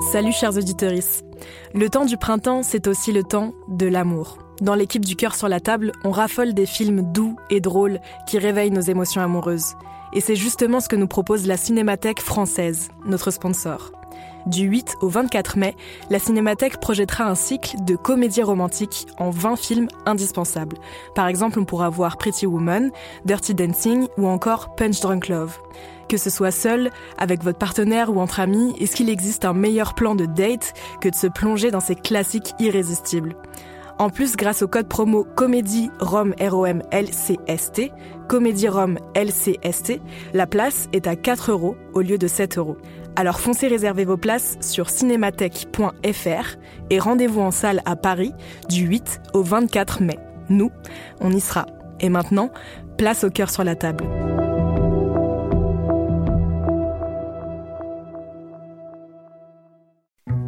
Salut chers auditeurs. Le temps du printemps, c'est aussi le temps de l'amour. Dans l'équipe du cœur sur la table, on raffole des films doux et drôles qui réveillent nos émotions amoureuses. Et c'est justement ce que nous propose la Cinémathèque française, notre sponsor. Du 8 au 24 mai, la Cinémathèque projettera un cycle de comédies romantiques en 20 films indispensables. Par exemple, on pourra voir Pretty Woman, Dirty Dancing ou encore Punch Drunk Love. Que ce soit seul, avec votre partenaire ou entre amis, est-ce qu'il existe un meilleur plan de date que de se plonger dans ces classiques irrésistibles? En plus, grâce au code promo Comédie Rome ROM LCST, Comédie Rome LCST, la place est à 4 euros au lieu de 7 euros. Alors foncez réserver vos places sur cinémathèque.fr et rendez-vous en salle à Paris du 8 au 24 mai. Nous, on y sera. Et maintenant, place au cœur sur la table.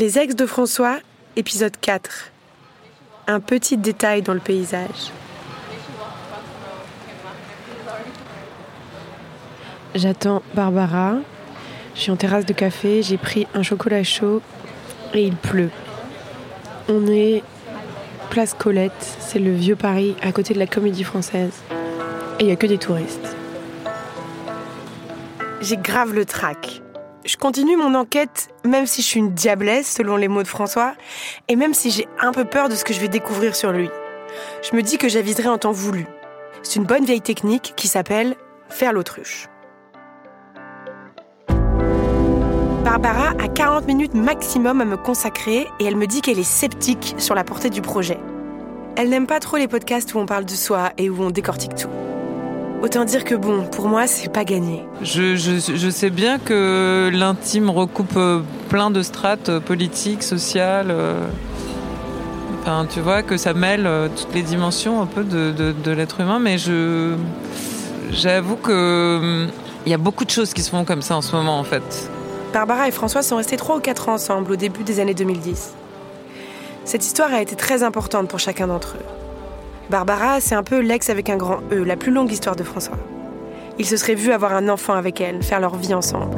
Les ex de François, épisode 4. Un petit détail dans le paysage. J'attends Barbara. Je suis en terrasse de café, j'ai pris un chocolat chaud et il pleut. On est place Colette, c'est le vieux Paris à côté de la comédie française. Et il n'y a que des touristes. J'ai grave le trac. Je continue mon enquête, même si je suis une diablesse, selon les mots de François, et même si j'ai un peu peur de ce que je vais découvrir sur lui. Je me dis que j'aviserai en temps voulu. C'est une bonne vieille technique qui s'appelle faire l'autruche. Barbara a 40 minutes maximum à me consacrer et elle me dit qu'elle est sceptique sur la portée du projet. Elle n'aime pas trop les podcasts où on parle de soi et où on décortique tout. Autant dire que bon, pour moi, c'est pas gagné. Je, je, sais bien que l'intime recoupe euh, plein de strates euh, politiques, sociales. Euh, enfin, tu vois, que ça mêle toutes les dimensions un peu de, de, l'être humain, mais je. J'avoue que. Il y a beaucoup de choses qui se font comme ça en ce moment, en fait. Barbara et François sont restés trois ou quatre ans ensemble au début des années 2010. Cette histoire a été très importante pour chacun d'entre eux. Barbara, c'est un peu l'ex avec un grand E, la plus longue histoire de François. Il se serait vu avoir un enfant avec elle, faire leur vie ensemble.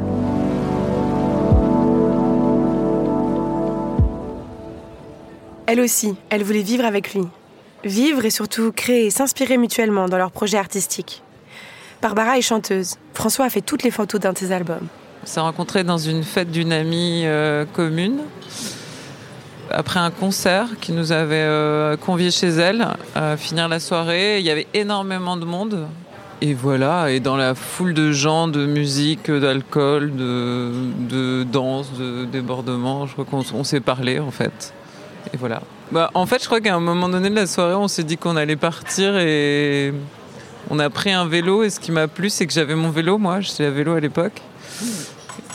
Elle aussi, elle voulait vivre avec lui. Vivre et surtout créer s'inspirer mutuellement dans leurs projets artistiques. Barbara est chanteuse. François a fait toutes les photos d'un de ses albums. On s'est rencontrés dans une fête d'une amie euh, commune après un concert qui nous avait euh, conviés chez elle à finir la soirée. Il y avait énormément de monde. Et voilà, et dans la foule de gens, de musique, d'alcool, de, danse, de débordement, je crois qu'on s'est parlé en fait. Et voilà. Bah, en fait, je crois qu'à un moment donné de la soirée, on s'est dit qu'on allait partir et on a pris un vélo. Et ce qui m'a plu, c'est que j'avais mon vélo, moi, j'étais à vélo à l'époque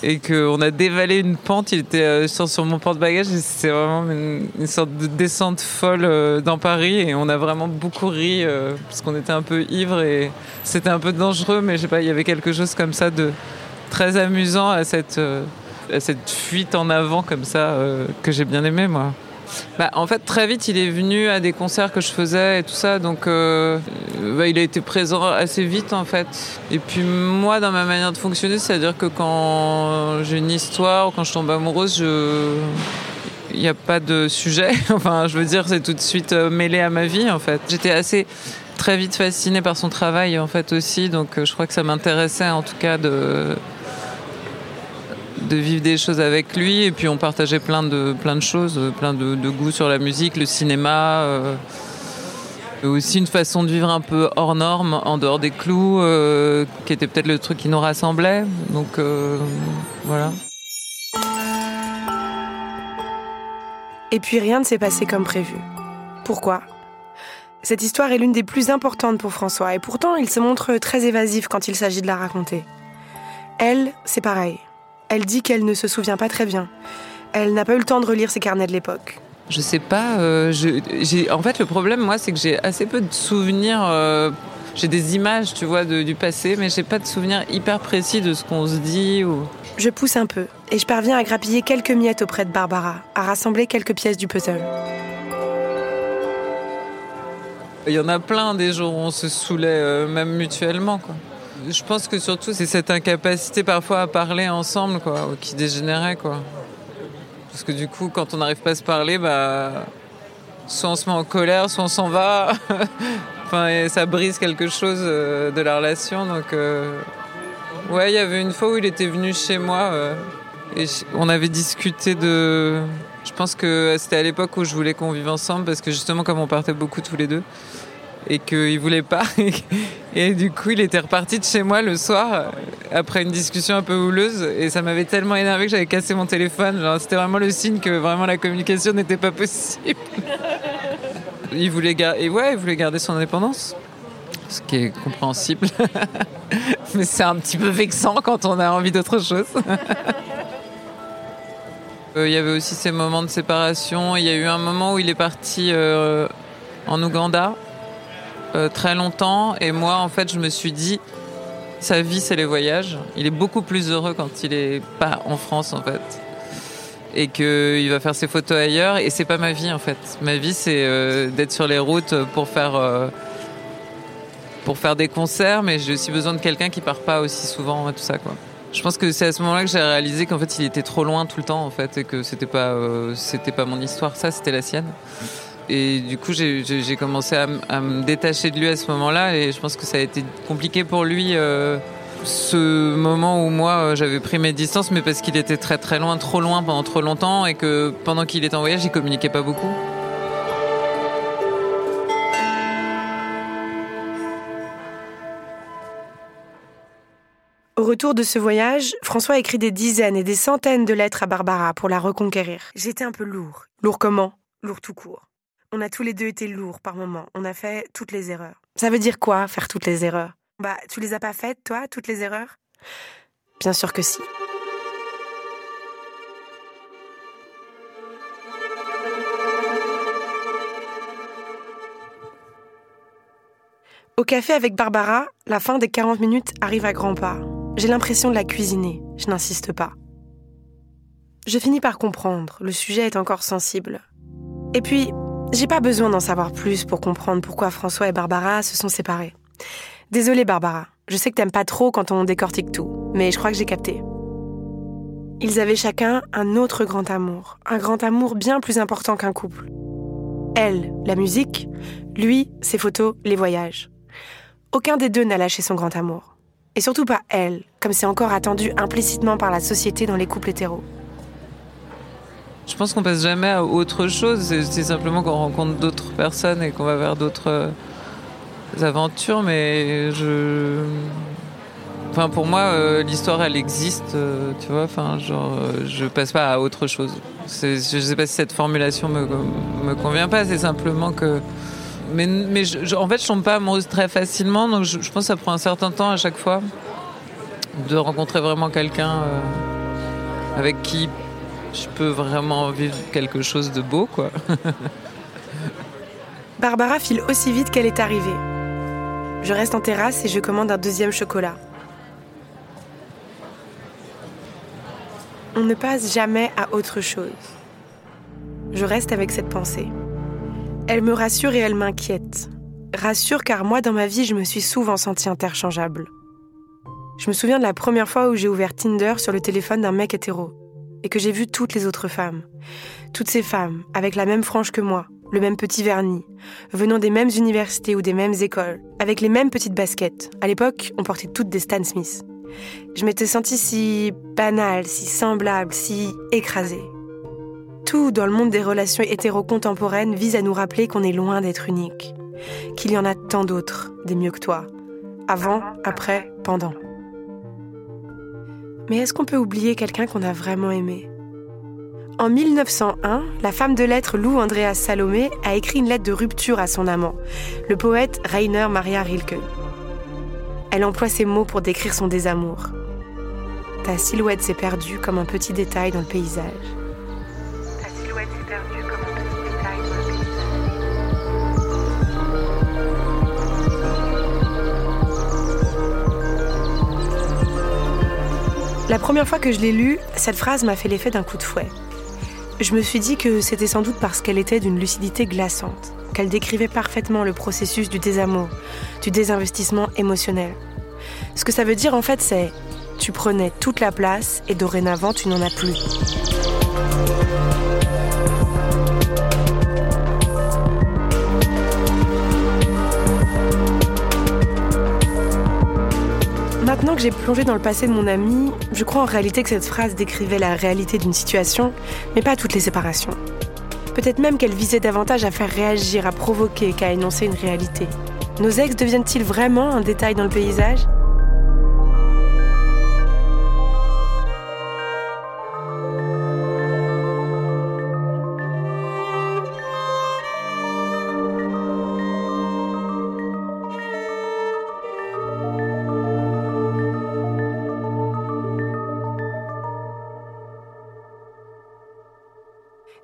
et qu'on a dévalé une pente. Il était euh, sur, mon porte-bagages et c'était vraiment une, sorte de descente folle euh, dans Paris et on a vraiment beaucoup ri euh, parce qu'on était un peu ivre et c'était un peu dangereux, mais je sais pas, il y avait quelque chose comme ça de très amusant à cette, cette fuite en avant comme ça que j'ai bien aimé moi. Bah, En fait, très vite, il est venu à des concerts que je faisais et tout ça. Donc, euh, bah, il a été présent assez vite, en fait. Et puis, moi, dans ma manière de fonctionner, c'est-à-dire que quand j'ai une histoire ou quand je tombe amoureuse, il n'y a pas de sujet. enfin, je veux dire, c'est tout de suite euh, mêlé à ma vie, en fait. J'étais assez très vite fascinée par son travail, en fait, aussi. Donc, euh, je crois que ça m'intéressait, en tout cas, de de vivre des choses avec lui et puis on partageait plein de plein de choses plein de, goûts sur la musique le cinéma euh, aussi une façon de vivre un peu hors norme en dehors des clous qui était peut-être le truc qui nous rassemblait donc voilà Et puis rien ne s'est passé comme prévu. Pourquoi? Cette histoire est l'une des plus importantes pour François et pourtant il se montre très évasif quand il s'agit de la raconter. Elle, c'est pareil. Elle dit qu'elle ne se souvient pas très bien. Elle n'a pas eu le temps de relire ses carnets de l'époque. Je sais pas. Euh, en fait, le problème, moi, c'est que j'ai assez peu de souvenirs. Euh, j'ai des images, tu vois, du passé, mais j'ai pas de souvenirs hyper précis de ce qu'on se dit. Ou... Je pousse un peu et je parviens à grappiller quelques miettes auprès de Barbara, à rassembler quelques pièces du puzzle. Il y en a plein des jours où on se saoulait euh, même mutuellement. Quoi. Je pense que surtout c'est cette incapacité parfois à parler ensemble quoi, qui dégénérait. Quoi. Parce que du coup quand on n'arrive pas à se parler, bah, soit on se met en colère, soit on s'en va. enfin, ça brise quelque chose euh, de la relation. Donc, euh, Ouais, il y avait une fois où il était venu chez moi euh, et on avait discuté de. Je pense que c'était à l'époque où je voulais qu'on vive ensemble parce que justement, comme on partait beaucoup tous les deux et qu'il voulait pas. et du coup, il était reparti de chez moi le soir après une discussion un peu houleuse et ça m'avait tellement énervé que j'avais cassé mon téléphone. C'était vraiment le signe que vraiment la communication n'était pas possible. il voulait, et ouais, il voulait garder son indépendance ce qui est compréhensible. Mais c'est un petit peu vexant quand on a envie d'autre chose. Euh, il y avait aussi ces moments de séparation. Il y a eu un moment où il est parti euh, en Ouganda euh, très longtemps. Et moi, en fait, je me suis dit, sa vie, c'est les voyages. Il est beaucoup plus heureux quand il est pas en France, en fait. Et qu'il va faire ses photos ailleurs. Et c'est pas ma vie, en fait. Ma vie, c'est d'être sur les routes pour faire pour faire des concerts, mais j'ai aussi besoin de quelqu'un qui part pas aussi souvent et tout ça, quoi. Je pense que c'est à ce moment-là que j'ai réalisé qu'en fait il était trop loin tout le temps en fait et que c'était pas euh, c'était pas mon histoire, ça c'était la sienne. Et du coup j'ai commencé à, me détacher de lui à ce moment-là et je pense que ça a été compliqué pour lui euh, ce moment où moi euh, j'avais pris mes distances mais parce qu'il était très très loin, trop loin pendant trop longtemps et que pendant qu'il était en voyage il communiquait pas beaucoup. Au retour de ce voyage, François écrit des dizaines et des centaines de lettres à Barbara pour la reconquérir. J'étais un peu lourd. Lourd comment? Lourd tout court. On a tous les deux été lourds par moments. On a fait toutes les erreurs. Ça veut dire quoi, faire toutes les erreurs? Bah, tu les as pas faites, toi, toutes les erreurs? Bien sûr que si. Au café avec Barbara, la fin des 40 minutes arrive à grands pas. J'ai l'impression de la cuisiner, je n'insiste pas. Je finis par comprendre, le sujet est encore sensible. Et puis, j'ai pas besoin d'en savoir plus pour comprendre pourquoi François et Barbara se sont séparés. Désolée Barbara, je sais que t'aimes pas trop quand on décortique tout, mais je crois que j'ai capté. Ils avaient chacun un autre grand amour, un grand amour bien plus important qu'un couple. Elle, la musique, lui, ses photos, les voyages. Aucun des deux n'a lâché son grand amour. Et surtout pas elle, comme c'est encore attendu implicitement par la société dans les couples hétéros. Je pense qu'on passe jamais à autre chose, c'est simplement qu'on rencontre d'autres personnes et qu'on va vers d'autres euh, aventures, mais je. Enfin, pour moi, euh, l'histoire, elle existe, euh, tu vois. Enfin, genre, je passe pas à autre chose. Je sais pas si cette formulation me, me convient pas. C'est simplement que mais, mais en fait, je tombe pas amoureuse très facilement, donc je, pense que ça prend un certain temps à chaque fois de rencontrer vraiment quelqu'un euh, avec qui je peux vraiment vivre quelque chose de beau, quoi. Barbara file aussi vite qu'elle est arrivée. Je reste en terrasse et je commande un deuxième chocolat. On ne passe jamais à autre chose. je reste avec cette pensée. Elle me rassure et elle m'inquiète. Rassure car moi, dans ma vie, je me suis souvent sentie interchangeable. Je me souviens de la première fois où j'ai ouvert Tinder sur le téléphone d'un mec hétéro et que j'ai vu toutes les autres femmes. Toutes ces femmes, avec la même frange que moi, le même petit vernis, venant des mêmes universités ou des mêmes écoles, avec les mêmes petites baskets. À l'époque, on portait toutes des Stan Smith. Je m'étais sentie si banale, si semblable, si écrasée. Tout dans le monde des relations hétéro-contemporaines vise à nous rappeler qu'on est loin d'être unique, qu'il y en a tant d'autres, des mieux que toi. Avant, après, pendant. Mais est-ce qu'on peut oublier quelqu'un qu'on a vraiment aimé? En 1901, la femme de lettres Lou Andreas Salomé a écrit une lettre de rupture à son amant, le poète Rainer Maria Rilke. Elle emploie ces mots pour décrire son désamour. Ta silhouette s'est perdue comme un petit détail dans le paysage. La première fois que je l'ai lue, cette phrase m'a fait l'effet d'un coup de fouet. Je me suis dit que c'était sans doute parce qu'elle était d'une lucidité glaçante, qu'elle décrivait parfaitement le processus du désamour, du désinvestissement émotionnel. Ce que ça veut dire en fait, c'est tu prenais toute la place et dorénavant tu n'en as plus. Maintenant que j'ai plongé dans le passé de mon ami, je crois en réalité que cette phrase décrivait la réalité d'une situation, mais pas toutes les séparations. Peut-être même qu'elle visait davantage à faire réagir, à provoquer qu'à énoncer une réalité. Nos ex deviennent-ils vraiment un détail dans le paysage?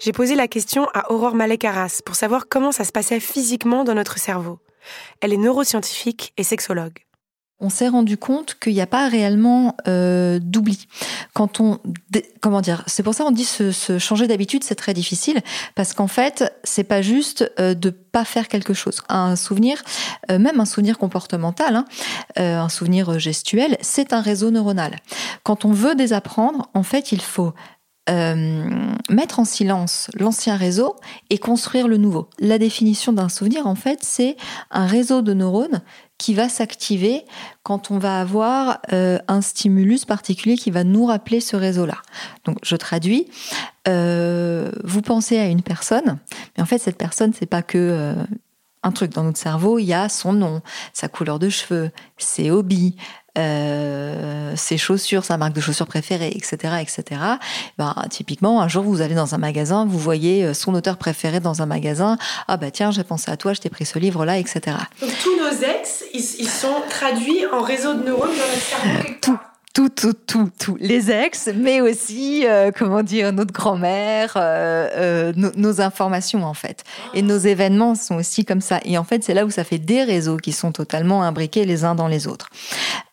J'ai posé la question à Aurore Malek-Arras pour savoir comment ça se passait physiquement dans notre cerveau. Elle est neuroscientifique et sexologue. On s'est rendu compte qu'il n'y a pas réellement euh, d'oubli. Quand on, comment dire, c'est pour ça on dit se changer d'habitude, c'est très difficile parce qu'en fait, c'est pas juste euh, de pas faire quelque chose. Un souvenir, euh, même un souvenir comportemental, hein, euh, un souvenir gestuel, c'est un réseau neuronal. Quand on veut désapprendre, en fait, il faut euh, mettre en silence l'ancien réseau et construire le nouveau. La définition d'un souvenir, en fait, c'est un réseau de neurones qui va s'activer quand on va avoir euh, un stimulus particulier qui va nous rappeler ce réseau-là. Donc, je traduis. Euh, vous pensez à une personne, mais en fait, cette personne, c'est pas que un truc dans notre cerveau. Il y a son nom, sa couleur de cheveux, ses hobbies, euh, ses chaussures, sa marque de chaussures préférée, etc., etc. Ben, typiquement, un jour, vous allez dans un magasin, vous voyez son auteur préféré dans un magasin. Ah bah tiens, j'ai pensé à toi, je t'ai pris ce livre-là, etc. Donc tous nos ex, ils, ils sont traduits en réseau de neurones dans notre cerveau. Tout. Tout, tout, tout, tout. Les ex, mais aussi, euh, comment dire, notre grand-mère, euh, euh, nos, nos informations en fait. Et nos événements sont aussi comme ça. Et en fait, c'est là où ça fait des réseaux qui sont totalement imbriqués les uns dans les autres.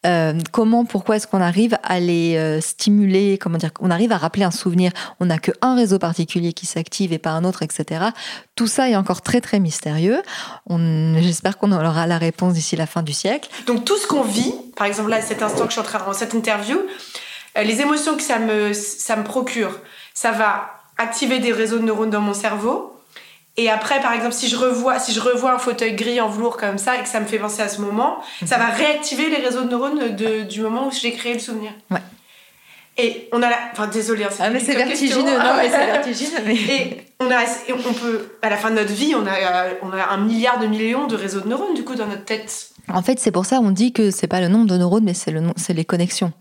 Euh, comment, pourquoi est-ce qu'on arrive à les euh, stimuler Comment dire On arrive à rappeler un souvenir? On n'a qu'un réseau particulier qui s'active et pas un autre, etc. Tout ça est encore très très mystérieux. J'espère qu'on aura la réponse d'ici la fin du siècle. Donc tout ce qu'on vit, par exemple là, à cet instant que je suis en train de cette interview, euh, les émotions que ça me, ça me procure, ça va activer des réseaux de neurones dans mon cerveau. Et après, par exemple, si je revois, si je revois un fauteuil gris en velours comme ça et que ça me fait penser à ce moment, ça va réactiver les réseaux de neurones de- du moment où j'ai créé le souvenir. Ouais. Et on a la... Enfin, désolé, hein, Ah mais c'est vertigineux, non mais c'est vertigineux. Mais... Et on a, on peut, à la fin de notre vie, on a, euh, on a un milliard de millions de réseaux de neurones du coup dans notre tête. En fait, c'est pour ça on dit que c'est pas le nombre de neurones, mais c'est le c'est les connexions.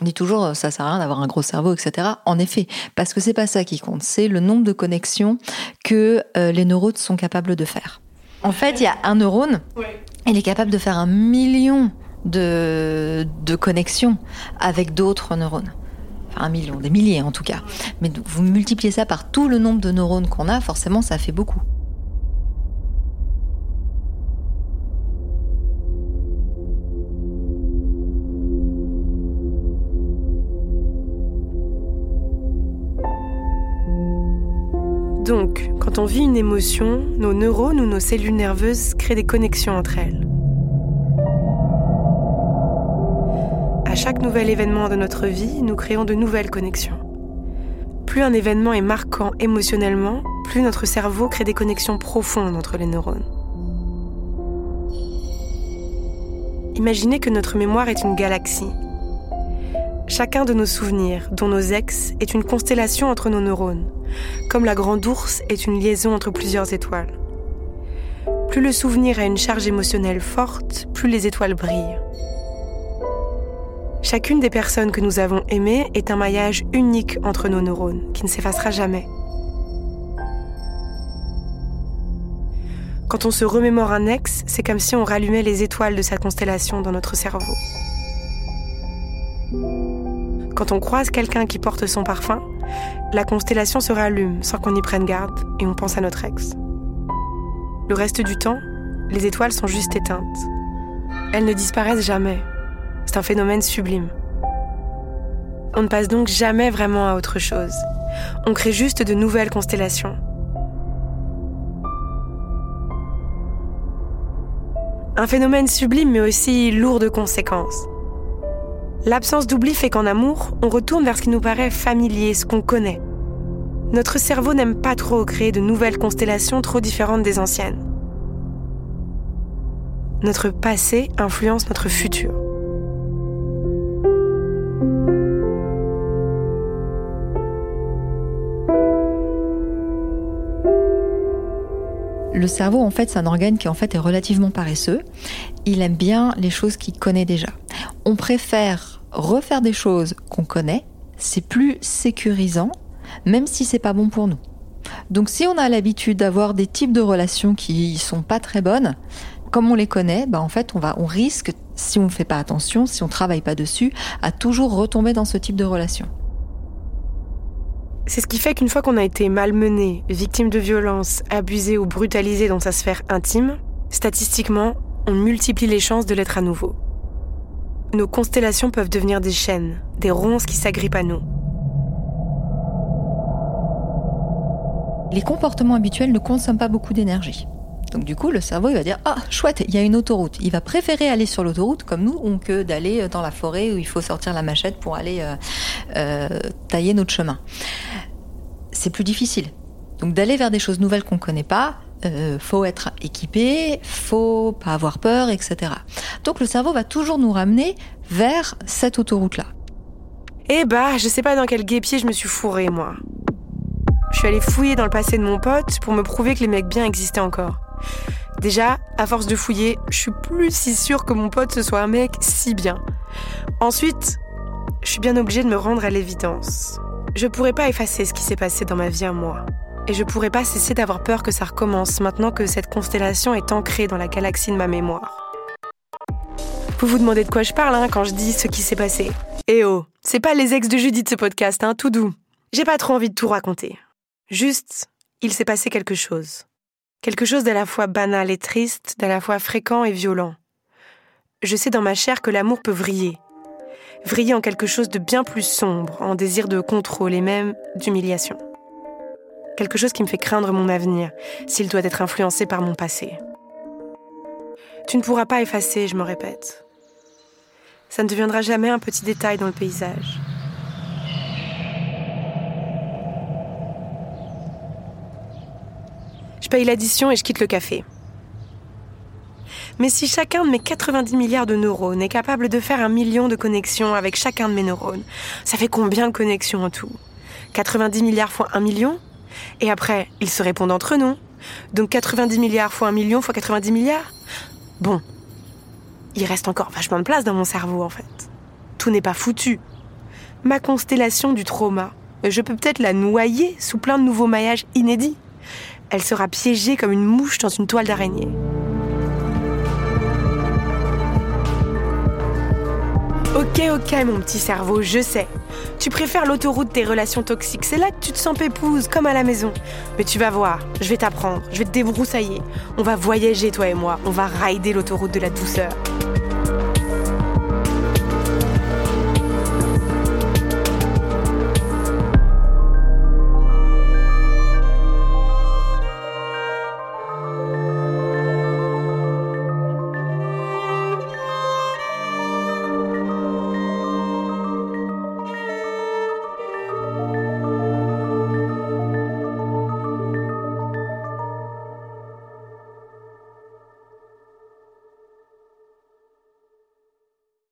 On dit toujours ça sert à rien d'avoir un gros cerveau, etc. En effet, parce que c'est pas ça qui compte, c'est le nombre de connexions que euh, les neurones sont capables de faire. En fait, il y a un neurone, Ouais. il est capable de faire un million de, de connexions avec d'autres neurones. Enfin, un million, des milliers en tout cas. Mais vous multipliez ça par tout le nombre de neurones qu'on a, forcément, ça fait beaucoup. Donc, quand on vit une émotion, nos neurones ou nos cellules nerveuses créent des connexions entre elles. À chaque nouvel événement de notre vie, nous créons de nouvelles connexions. Plus un événement est marquant émotionnellement, plus notre cerveau crée des connexions profondes entre les neurones. Imaginez que notre mémoire est une galaxie. Chacun de nos souvenirs, dont nos ex, est une constellation entre nos neurones, comme la grande ours est une liaison entre plusieurs étoiles. Plus le souvenir a une charge émotionnelle forte, plus les étoiles brillent. Chacune des personnes que nous avons aimées est un maillage unique entre nos neurones, qui ne s'effacera jamais. Quand on se remémore un ex, c'est comme si on rallumait les étoiles de sa constellation dans notre cerveau. Quand on croise quelqu'un qui porte son parfum, la constellation se rallume sans qu'on y prenne garde et on pense à notre ex. Le reste du temps, les étoiles sont juste éteintes. Elles ne disparaissent jamais, c'est un phénomène sublime. On ne passe donc jamais vraiment à autre chose. On crée juste de nouvelles constellations. Un phénomène sublime mais aussi lourd de conséquences. L'absence d'oubli fait qu'en amour, on retourne vers ce qui nous paraît familier, ce qu'on connaît. Notre cerveau n'aime pas trop créer de nouvelles constellations trop différentes des anciennes. Notre passé influence notre futur. Le cerveau, en fait, c'est un organe qui en fait est relativement paresseux. Il aime bien les choses qu'il connaît déjà. On préfère refaire des choses qu'on connaît. C'est plus sécurisant, même si c'est pas bon pour nous. Donc, si on a l'habitude d'avoir des types de relations qui sont pas très bonnes, comme on les connaît, bah en fait, on va, on risque, si on ne fait pas attention, si on travaille pas dessus, à toujours retomber dans ce type de relation. C'est ce qui fait qu'une fois qu'on a été malmené, victime de violence, abusé ou brutalisé dans sa sphère intime, statistiquement, on multiplie les chances de l'être à nouveau. Nos constellations peuvent devenir des chaînes, des ronces qui s'agrippent à nous. Les comportements habituels ne consomment pas beaucoup d'énergie. Donc du coup, le cerveau va dire ah chouette, il y a une autoroute. Il va préférer aller sur l'autoroute comme nous, on que d'aller dans la forêt où il faut sortir la machette pour aller euh, euh, tailler notre chemin. C'est plus difficile. Donc d'aller vers des choses nouvelles qu'on ne connaît pas, euh, faut être équipé, faut pas avoir peur, etc. Donc le cerveau va toujours nous ramener vers cette autoroute-là. Eh bah, je sais pas dans quel guépier je me suis fourré moi. Je suis allée fouiller dans le passé de mon pote pour me prouver que les mecs bien existaient encore. Déjà, à force de fouiller, je suis plus si sûre que mon pote ce soit un mec si bien. Ensuite, je suis bien obligée de me rendre à l'évidence. Je pourrais pas effacer ce qui s'est passé dans ma vie à moi. Et je pourrais pas cesser d'avoir peur que ça recommence maintenant que cette constellation est ancrée dans la galaxie de ma mémoire. Vous vous demandez de quoi je parle hein, quand je dis ce qui s'est passé. Eh oh, c'est pas les ex de Judith ce podcast, hein, tout doux. J'ai pas trop envie de tout raconter. Juste, il s'est passé quelque chose. Quelque chose d'à la fois banal et triste, d'à la fois fréquent et violent. Je sais dans ma chair que l'amour peut vriller. Vriller en quelque chose de bien plus sombre, en désir de contrôle et même d'humiliation. Quelque chose qui me fait craindre mon avenir, s'il doit être influencé par mon passé. Tu ne pourras pas effacer, je me répète. Ça ne deviendra jamais un petit détail dans le paysage. paye l'addition et je quitte le café. Mais si chacun de mes 90 milliards de neurones est capable de faire un million de connexions avec chacun de mes neurones, ça fait combien de connexions en tout? 90 milliards fois 1 million? Et après, ils se répondent entre non Donc 90 milliards fois 1 million fois 90 milliards Bon, il reste encore vachement de place dans mon cerveau en fait. Tout n'est pas foutu. Ma constellation du trauma, je peux peut-être la noyer sous plein de nouveaux maillages inédits elle sera piégée comme une mouche dans une toile d'araignée. Ok, ok, mon petit cerveau, je sais. Tu préfères l'autoroute des relations toxiques. C'est là que tu te sens pépouse, comme à la maison. Mais tu vas voir, je vais t'apprendre, je vais te débroussailler. On va voyager, toi et moi. On va rider l'autoroute de la douceur.